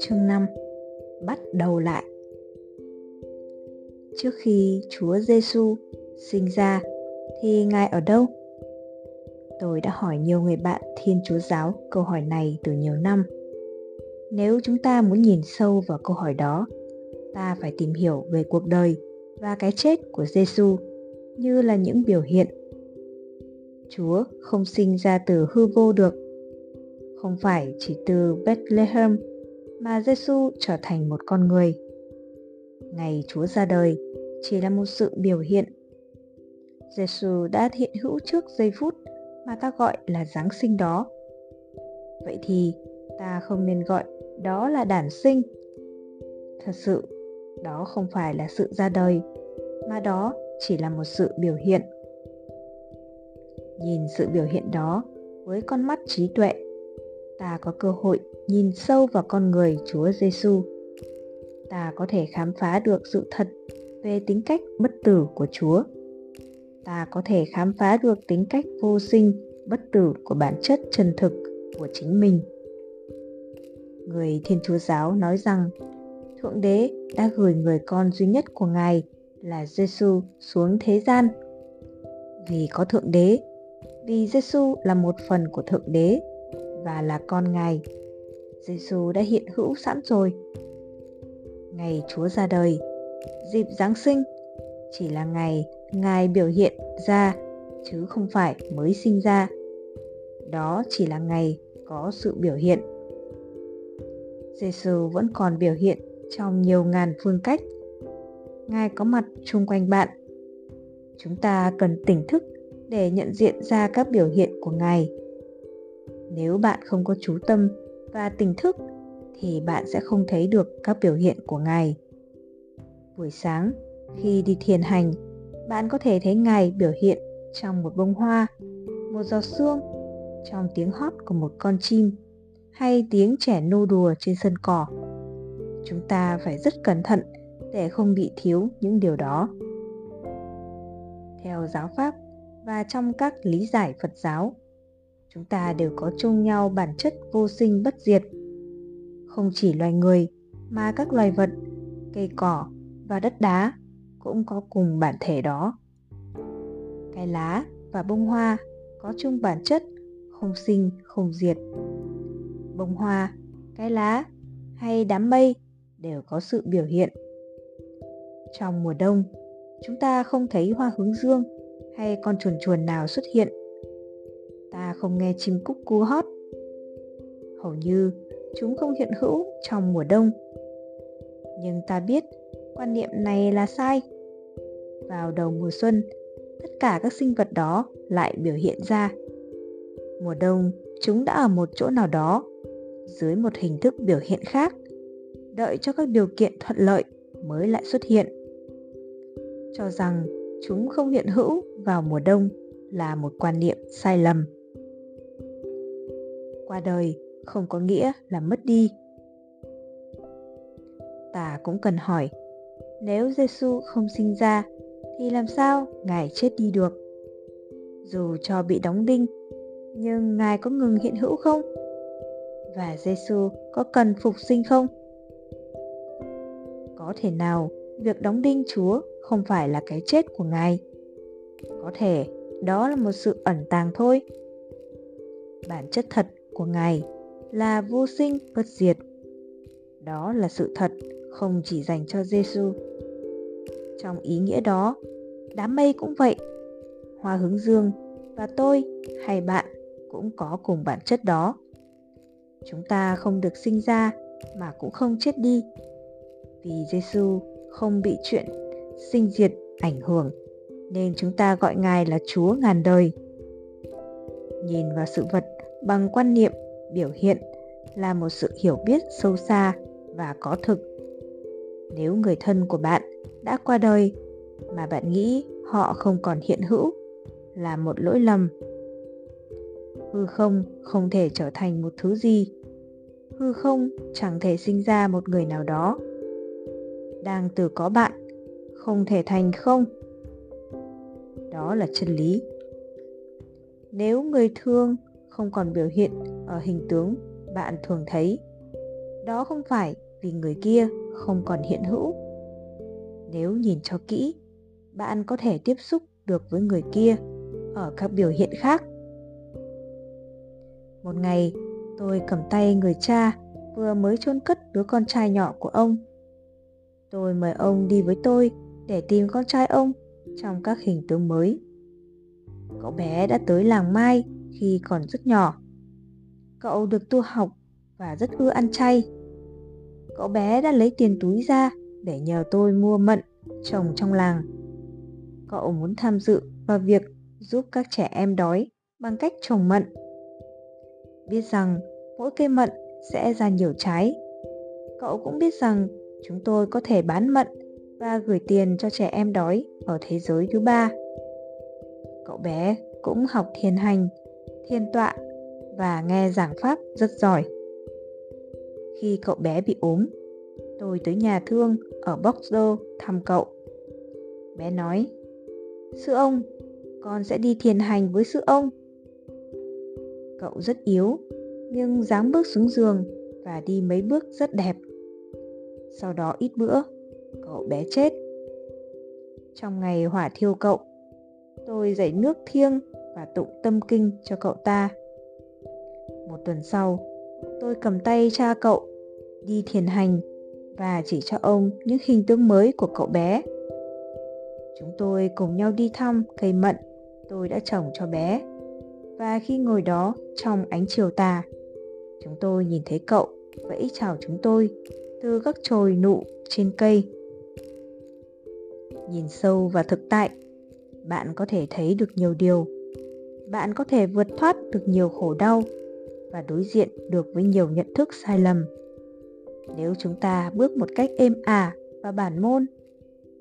Chương 5 Bắt đầu lại Trước khi Chúa Giêsu sinh ra thì Ngài ở đâu? Tôi đã hỏi nhiều người bạn Thiên Chúa giáo câu hỏi này từ nhiều năm. Nếu chúng ta muốn nhìn sâu vào câu hỏi đó, ta phải tìm hiểu về cuộc đời và cái chết của Giêsu như là những biểu hiện. Chúa không sinh ra từ hư vô được. Không phải chỉ từ Bethlehem mà Giêsu trở thành một con người. Ngày Chúa ra đời chỉ là một sự biểu hiện. Giêsu đã hiện hữu trước giây phút mà ta gọi là Giáng sinh đó. Vậy thì ta không nên gọi đó là đản sinh. Thật sự, đó không phải là sự ra đời, mà đó chỉ là một sự biểu hiện. Nhìn sự biểu hiện đó với con mắt trí tuệ, ta có cơ hội nhìn sâu vào con người Chúa Giêsu. Ta có thể khám phá được sự thật về tính cách bất tử của Chúa. Ta có thể khám phá được tính cách vô sinh, bất tử của bản chất chân thực của chính mình. Người Thiên Chúa giáo nói rằng Thượng Đế đã gửi người con duy nhất của Ngài là Giêsu xuống thế gian. Vì có Thượng Đế, vì Giêsu là một phần của Thượng Đế và là con Ngài Giêsu đã hiện hữu sẵn rồi. Ngày Chúa ra đời, dịp Giáng sinh chỉ là ngày Ngài biểu hiện ra chứ không phải mới sinh ra. Đó chỉ là ngày có sự biểu hiện. Giêsu vẫn còn biểu hiện trong nhiều ngàn phương cách. Ngài có mặt chung quanh bạn. Chúng ta cần tỉnh thức để nhận diện ra các biểu hiện của Ngài. Nếu bạn không có chú tâm và tỉnh thức, thì bạn sẽ không thấy được các biểu hiện của ngài. Buổi sáng, khi đi thiền hành, bạn có thể thấy ngài biểu hiện trong một bông hoa, một giọt sương, trong tiếng hót của một con chim, hay tiếng trẻ nô đùa trên sân cỏ. Chúng ta phải rất cẩn thận để không bị thiếu những điều đó. Theo giáo pháp và trong các lý giải phật giáo chúng ta đều có chung nhau bản chất vô sinh bất diệt. Không chỉ loài người, mà các loài vật, cây cỏ và đất đá cũng có cùng bản thể đó. Cái lá và bông hoa có chung bản chất không sinh, không diệt. Bông hoa, cái lá hay đám mây đều có sự biểu hiện. Trong mùa đông, chúng ta không thấy hoa hướng dương hay con chuồn chuồn nào xuất hiện ta không nghe chim cúc cú hót. Hầu như chúng không hiện hữu trong mùa đông. Nhưng ta biết quan niệm này là sai. Vào đầu mùa xuân, tất cả các sinh vật đó lại biểu hiện ra. Mùa đông, chúng đã ở một chỗ nào đó, dưới một hình thức biểu hiện khác, đợi cho các điều kiện thuận lợi mới lại xuất hiện. Cho rằng chúng không hiện hữu vào mùa đông là một quan niệm sai lầm qua đời, không có nghĩa là mất đi. Ta cũng cần hỏi, nếu giêsu không sinh ra, thì làm sao ngài chết đi được? Dù cho bị đóng đinh, nhưng ngài có ngừng hiện hữu không? Và giêsu có cần phục sinh không? Có thể nào việc đóng đinh chúa không phải là cái chết của ngài? Có thể đó là một sự ẩn tàng thôi. Bản chất thật của Ngài là vô sinh bất diệt. Đó là sự thật không chỉ dành cho Giêsu. Trong ý nghĩa đó, đám mây cũng vậy. Hoa hướng dương và tôi hay bạn cũng có cùng bản chất đó. Chúng ta không được sinh ra mà cũng không chết đi. Vì Giêsu không bị chuyện sinh diệt ảnh hưởng nên chúng ta gọi Ngài là Chúa ngàn đời. Nhìn vào sự vật bằng quan niệm, biểu hiện là một sự hiểu biết sâu xa và có thực. Nếu người thân của bạn đã qua đời mà bạn nghĩ họ không còn hiện hữu là một lỗi lầm, hư không không thể trở thành một thứ gì. Hư không chẳng thể sinh ra một người nào đó. Đang từ có bạn, không thể thành không. Đó là chân lý. Nếu người thương không còn biểu hiện ở hình tướng bạn thường thấy. Đó không phải vì người kia không còn hiện hữu. Nếu nhìn cho kỹ, bạn có thể tiếp xúc được với người kia ở các biểu hiện khác. Một ngày, tôi cầm tay người cha vừa mới chôn cất đứa con trai nhỏ của ông. Tôi mời ông đi với tôi để tìm con trai ông trong các hình tướng mới. Cậu bé đã tới làng mai khi còn rất nhỏ. Cậu được tu học và rất ưa ăn chay. Cậu bé đã lấy tiền túi ra để nhờ tôi mua mận trồng trong làng. Cậu muốn tham dự vào việc giúp các trẻ em đói bằng cách trồng mận. Biết rằng mỗi cây mận sẽ ra nhiều trái. Cậu cũng biết rằng chúng tôi có thể bán mận và gửi tiền cho trẻ em đói ở thế giới thứ ba. Cậu bé cũng học thiền hành thiên tọa và nghe giảng pháp rất giỏi. Khi cậu bé bị ốm, tôi tới nhà thương ở Boxer thăm cậu. Bé nói, sư ông, con sẽ đi thiền hành với sư ông. Cậu rất yếu, nhưng dáng bước xuống giường và đi mấy bước rất đẹp. Sau đó ít bữa, cậu bé chết. Trong ngày hỏa thiêu cậu, tôi dậy nước thiêng và tụng tâm kinh cho cậu ta. Một tuần sau, tôi cầm tay cha cậu, đi thiền hành và chỉ cho ông những hình tướng mới của cậu bé. Chúng tôi cùng nhau đi thăm cây mận tôi đã trồng cho bé, và khi ngồi đó trong ánh chiều tà, chúng tôi nhìn thấy cậu vẫy chào chúng tôi từ các chồi nụ trên cây. Nhìn sâu vào thực tại, bạn có thể thấy được nhiều điều bạn có thể vượt thoát được nhiều khổ đau và đối diện được với nhiều nhận thức sai lầm. Nếu chúng ta bước một cách êm ả và bản môn,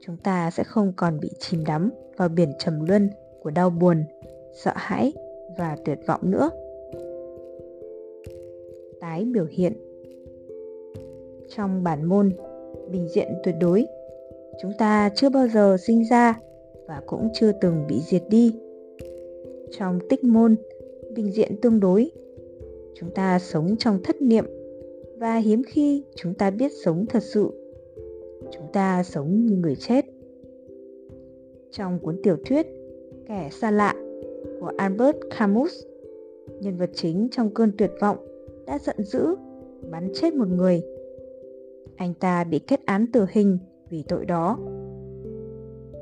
chúng ta sẽ không còn bị chìm đắm vào biển trầm luân của đau buồn, sợ hãi và tuyệt vọng nữa. Tái biểu hiện. Trong bản môn bình diện tuyệt đối, chúng ta chưa bao giờ sinh ra và cũng chưa từng bị diệt đi trong tích môn bình diện tương đối. Chúng ta sống trong thất niệm, và hiếm khi chúng ta biết sống thật sự. Chúng ta sống như người chết. Trong cuốn tiểu thuyết kẻ xa lạ của albert camus, nhân vật chính trong cơn tuyệt vọng đã giận dữ, bắn chết một người. Anh ta bị kết án tử hình vì tội đó.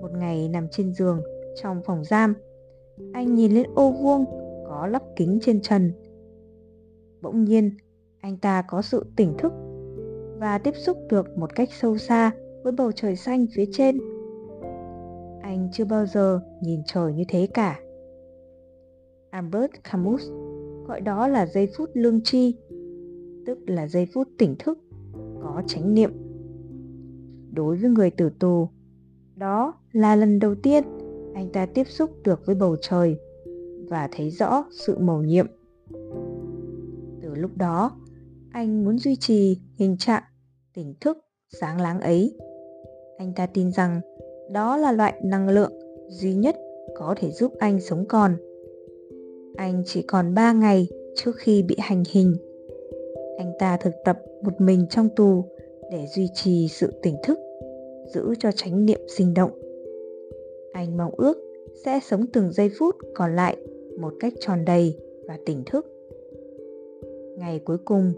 Một ngày nằm trên giường trong phòng giam anh nhìn lên ô vuông có lắp kính trên trần. Bỗng nhiên, anh ta có sự tỉnh thức và tiếp xúc được một cách sâu xa với bầu trời xanh phía trên. Anh chưa bao giờ nhìn trời như thế cả. Albert camus gọi đó là giây phút lương tri, tức là giây phút tỉnh thức, có chánh niệm. Đối với người tử tù, đó là lần đầu tiên anh ta tiếp xúc được với bầu trời và thấy rõ sự màu nhiệm. Từ lúc đó, anh muốn duy trì hình trạng tỉnh thức sáng láng ấy. Anh ta tin rằng đó là loại năng lượng duy nhất có thể giúp anh sống còn. Anh chỉ còn 3 ngày trước khi bị hành hình. Anh ta thực tập một mình trong tù để duy trì sự tỉnh thức, giữ cho chánh niệm sinh động anh mong ước sẽ sống từng giây phút còn lại một cách tròn đầy và tỉnh thức. Ngày cuối cùng,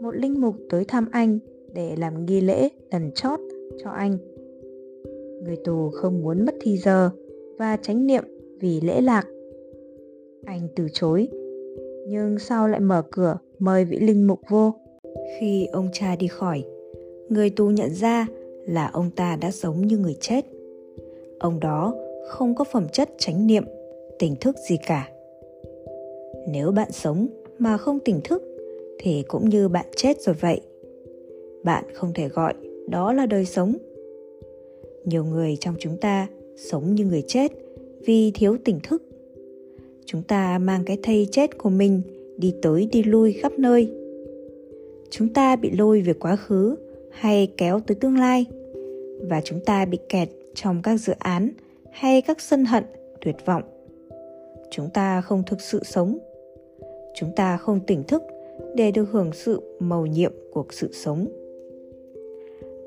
một linh mục tới thăm anh để làm nghi lễ lần chót cho anh. Người tù không muốn mất thì giờ và tránh niệm vì lễ lạc. Anh từ chối, nhưng sau lại mở cửa mời vị linh mục vô. Khi ông cha đi khỏi, người tù nhận ra là ông ta đã sống như người chết ông đó không có phẩm chất chánh niệm, tỉnh thức gì cả. Nếu bạn sống mà không tỉnh thức, thì cũng như bạn chết rồi vậy, bạn không thể gọi đó là đời sống. Nhiều người trong chúng ta sống như người chết vì thiếu tỉnh thức. Chúng ta mang cái thây chết của mình đi tới đi lui khắp nơi. Chúng ta bị lôi về quá khứ hay kéo tới tương lai, và chúng ta bị kẹt trong các dự án hay các sân hận tuyệt vọng chúng ta không thực sự sống chúng ta không tỉnh thức để được hưởng sự màu nhiệm của sự sống.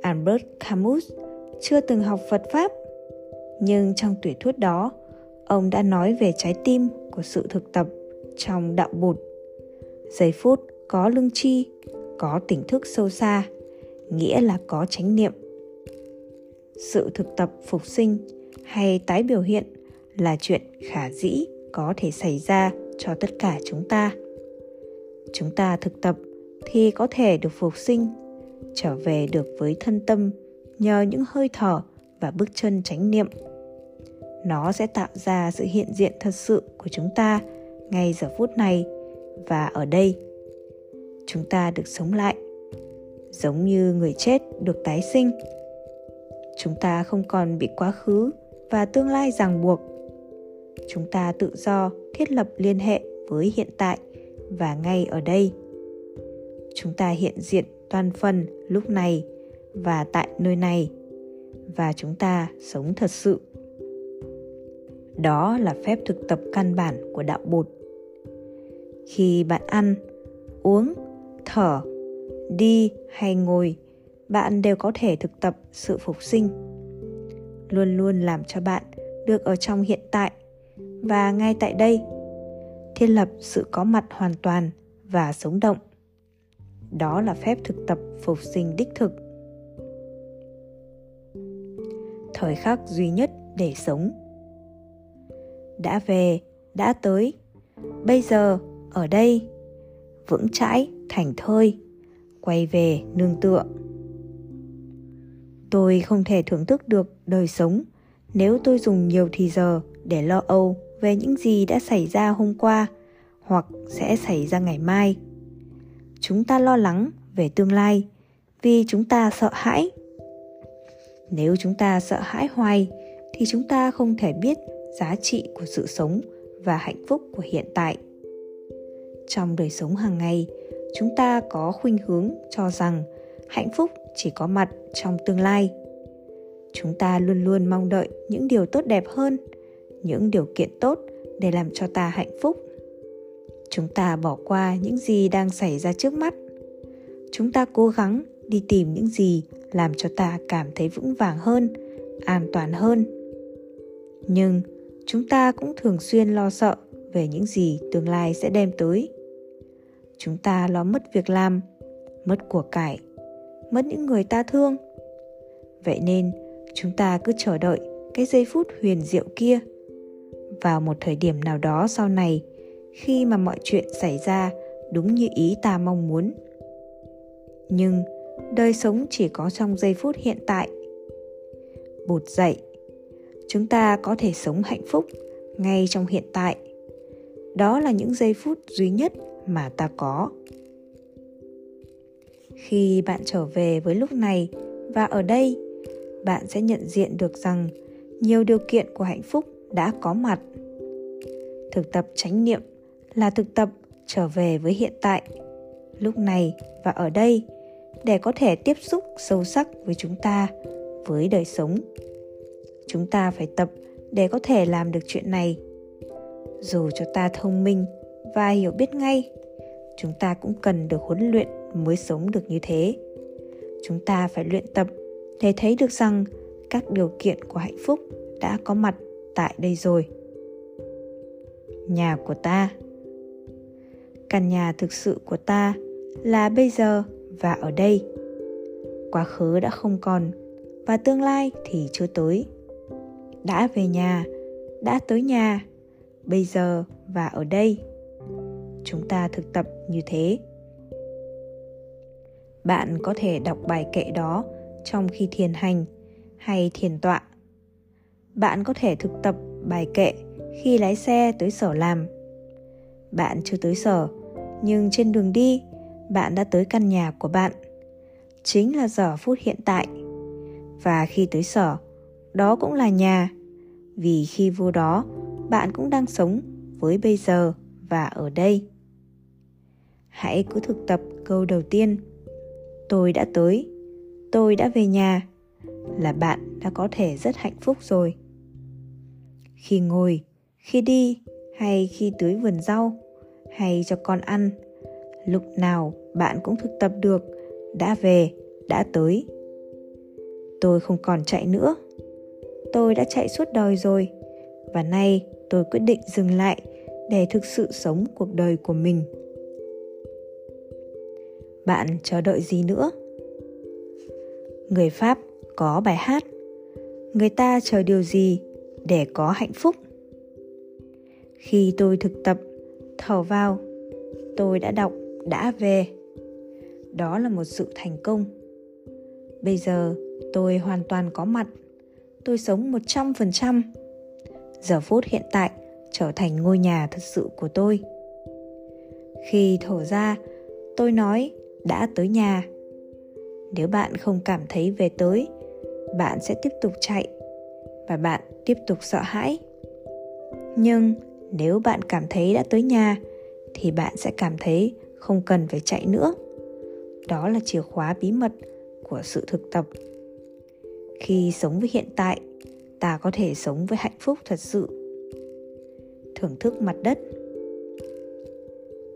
Albert Camus chưa từng học Phật Pháp, nhưng trong tuổi thuyết đó, ông đã nói về trái tim của sự thực tập trong đạo bụt. Giây phút có lương tri có tỉnh thức sâu xa, nghĩa là có chánh niệm. Sự thực tập phục sinh hay tái biểu hiện là chuyện khả dĩ có thể xảy ra cho tất cả chúng ta. Chúng ta thực tập thì có thể được phục sinh, trở về được với thân tâm nhờ những hơi thở và bước chân chánh niệm. Nó sẽ tạo ra sự hiện diện thật sự của chúng ta ngay giờ phút này và ở đây. Chúng ta được sống lại, giống như người chết được tái sinh chúng ta không còn bị quá khứ và tương lai ràng buộc. Chúng ta tự do thiết lập liên hệ với hiện tại và ngay ở đây. Chúng ta hiện diện toàn phần lúc này và tại nơi này và chúng ta sống thật sự. Đó là phép thực tập căn bản của đạo bụt. Khi bạn ăn, uống, thở, đi hay ngồi bạn đều có thể thực tập sự phục sinh. Luôn luôn làm cho bạn được ở trong hiện tại và ngay tại đây, thiết lập sự có mặt hoàn toàn và sống động. Đó là phép thực tập phục sinh đích thực. Thời khắc duy nhất để sống. Đã về, đã tới, bây giờ, ở đây, vững chãi, thành thơi, quay về, nương tựa tôi không thể thưởng thức được đời sống. Nếu tôi dùng nhiều thì giờ để lo âu về những gì đã xảy ra hôm qua hoặc sẽ xảy ra ngày mai. Chúng ta lo lắng về tương lai vì chúng ta sợ hãi. Nếu chúng ta sợ hãi hoài thì chúng ta không thể biết giá trị của sự sống và hạnh phúc của hiện tại. Trong đời sống hàng ngày, chúng ta có khuynh hướng cho rằng hạnh phúc chỉ có mặt trong tương lai. Chúng ta luôn luôn mong đợi những điều tốt đẹp hơn, những điều kiện tốt để làm cho ta hạnh phúc. Chúng ta bỏ qua những gì đang xảy ra trước mắt. Chúng ta cố gắng đi tìm những gì làm cho ta cảm thấy vững vàng hơn, an toàn hơn. Nhưng chúng ta cũng thường xuyên lo sợ về những gì tương lai sẽ đem tới. Chúng ta lo mất việc làm, mất của cải mất những người ta thương. Vậy nên, chúng ta cứ chờ đợi cái giây phút huyền diệu kia. Vào một thời điểm nào đó sau này, khi mà mọi chuyện xảy ra đúng như ý ta mong muốn. Nhưng đời sống chỉ có trong giây phút hiện tại. Bụt dậy, chúng ta có thể sống hạnh phúc ngay trong hiện tại. Đó là những giây phút duy nhất mà ta có khi bạn trở về với lúc này. Và ở đây, bạn sẽ nhận diện được rằng nhiều điều kiện của hạnh phúc đã có mặt. Thực tập chánh niệm là thực tập trở về với hiện tại, lúc này và ở đây để có thể tiếp xúc sâu sắc với chúng ta, với đời sống. Chúng ta phải tập để có thể làm được chuyện này. Dù cho ta thông minh và hiểu biết ngay, chúng ta cũng cần được huấn luyện mới sống được như thế. Chúng ta phải luyện tập để thấy được rằng các điều kiện của hạnh phúc đã có mặt tại đây rồi. Nhà của ta. Căn nhà thực sự của ta là bây giờ và ở đây. Quá khứ đã không còn và tương lai thì chưa tới. Đã về nhà, đã tới nhà, bây giờ và ở đây. Chúng ta thực tập như thế bạn có thể đọc bài kệ đó trong khi thiền hành hay thiền tọa. Bạn có thể thực tập bài kệ khi lái xe tới sở làm. Bạn chưa tới sở, nhưng trên đường đi, bạn đã tới căn nhà của bạn. Chính là giờ phút hiện tại. Và khi tới sở, đó cũng là nhà. Vì khi vô đó, bạn cũng đang sống với bây giờ và ở đây. Hãy cứ thực tập câu đầu tiên tôi đã tới. Tôi đã về nhà. Là bạn đã có thể rất hạnh phúc rồi. Khi ngồi, khi đi, hay khi tưới vườn rau, hay cho con ăn, lúc nào bạn cũng thực tập được, đã về, đã tới. Tôi không còn chạy nữa. Tôi đã chạy suốt đời rồi, và nay tôi quyết định dừng lại để thực sự sống cuộc đời của mình bạn chờ đợi gì nữa? Người pháp có bài hát, người ta chờ điều gì để có hạnh phúc? Khi tôi thực tập, thở vào, tôi đã đọc, đã về. Đó là một sự thành công. Bây giờ tôi hoàn toàn có mặt. Tôi sống một trăm phần trăm. Giờ phút hiện tại trở thành ngôi nhà thật sự của tôi. Khi thở ra, tôi nói đã tới nhà. Nếu bạn không cảm thấy về tới, bạn sẽ tiếp tục chạy và bạn tiếp tục sợ hãi. Nhưng nếu bạn cảm thấy đã tới nhà, thì bạn sẽ cảm thấy không cần phải chạy nữa. Đó là chìa khóa bí mật của sự thực tập. Khi sống với hiện tại, ta có thể sống với hạnh phúc thật sự. Thưởng thức mặt đất.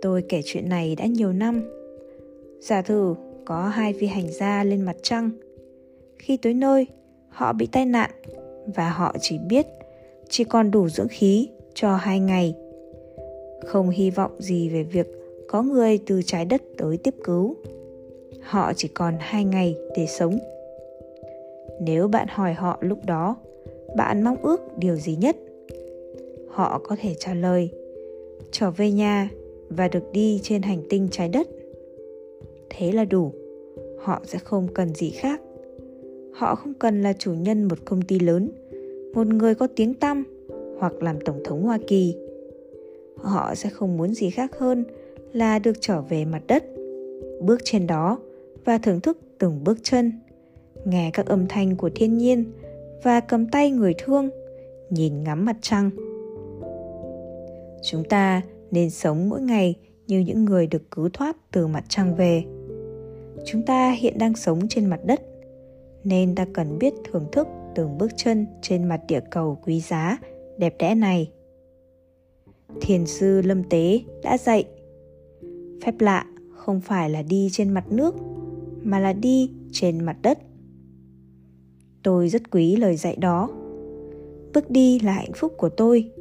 Tôi kể chuyện này đã nhiều năm giả thử, có hai phi hành gia lên mặt trăng. Khi tới nơi, họ bị tai nạn và họ chỉ biết chỉ còn đủ dưỡng khí cho hai ngày. Không hy vọng gì về việc có người từ trái đất tới tiếp cứu. Họ chỉ còn hai ngày để sống. Nếu bạn hỏi họ lúc đó, bạn mong ước điều gì nhất? Họ có thể trả lời, trở về nhà và được đi trên hành tinh trái đất thế là đủ. Họ sẽ không cần gì khác. Họ không cần là chủ nhân một công ty lớn, một người có tiếng tăm hoặc làm tổng thống hoa kỳ. Họ sẽ không muốn gì khác hơn là được trở về mặt đất, bước trên đó và thưởng thức từng bước chân, nghe các âm thanh của thiên nhiên và cầm tay người thương, nhìn ngắm mặt trăng. Chúng ta nên sống mỗi ngày như những người được cứu thoát từ mặt trăng về chúng ta hiện đang sống trên mặt đất, nên ta cần biết thưởng thức từng bước chân trên mặt địa cầu quý giá, đẹp đẽ này. Thiền sư lâm tế đã dạy, phép lạ không phải là đi trên mặt nước, mà là đi trên mặt đất. Tôi rất quý lời dạy đó. Bước đi là hạnh phúc của tôi,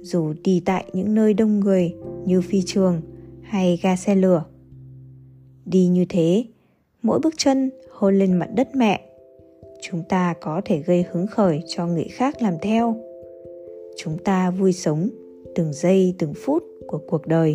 dù đi tại những nơi đông người như phi trường hay ga xe lửa đi như thế. Mỗi bước chân hôn lên mặt đất mẹ. Chúng ta có thể gây hứng khởi cho người khác làm theo. Chúng ta vui sống từng giây, từng phút của cuộc đời.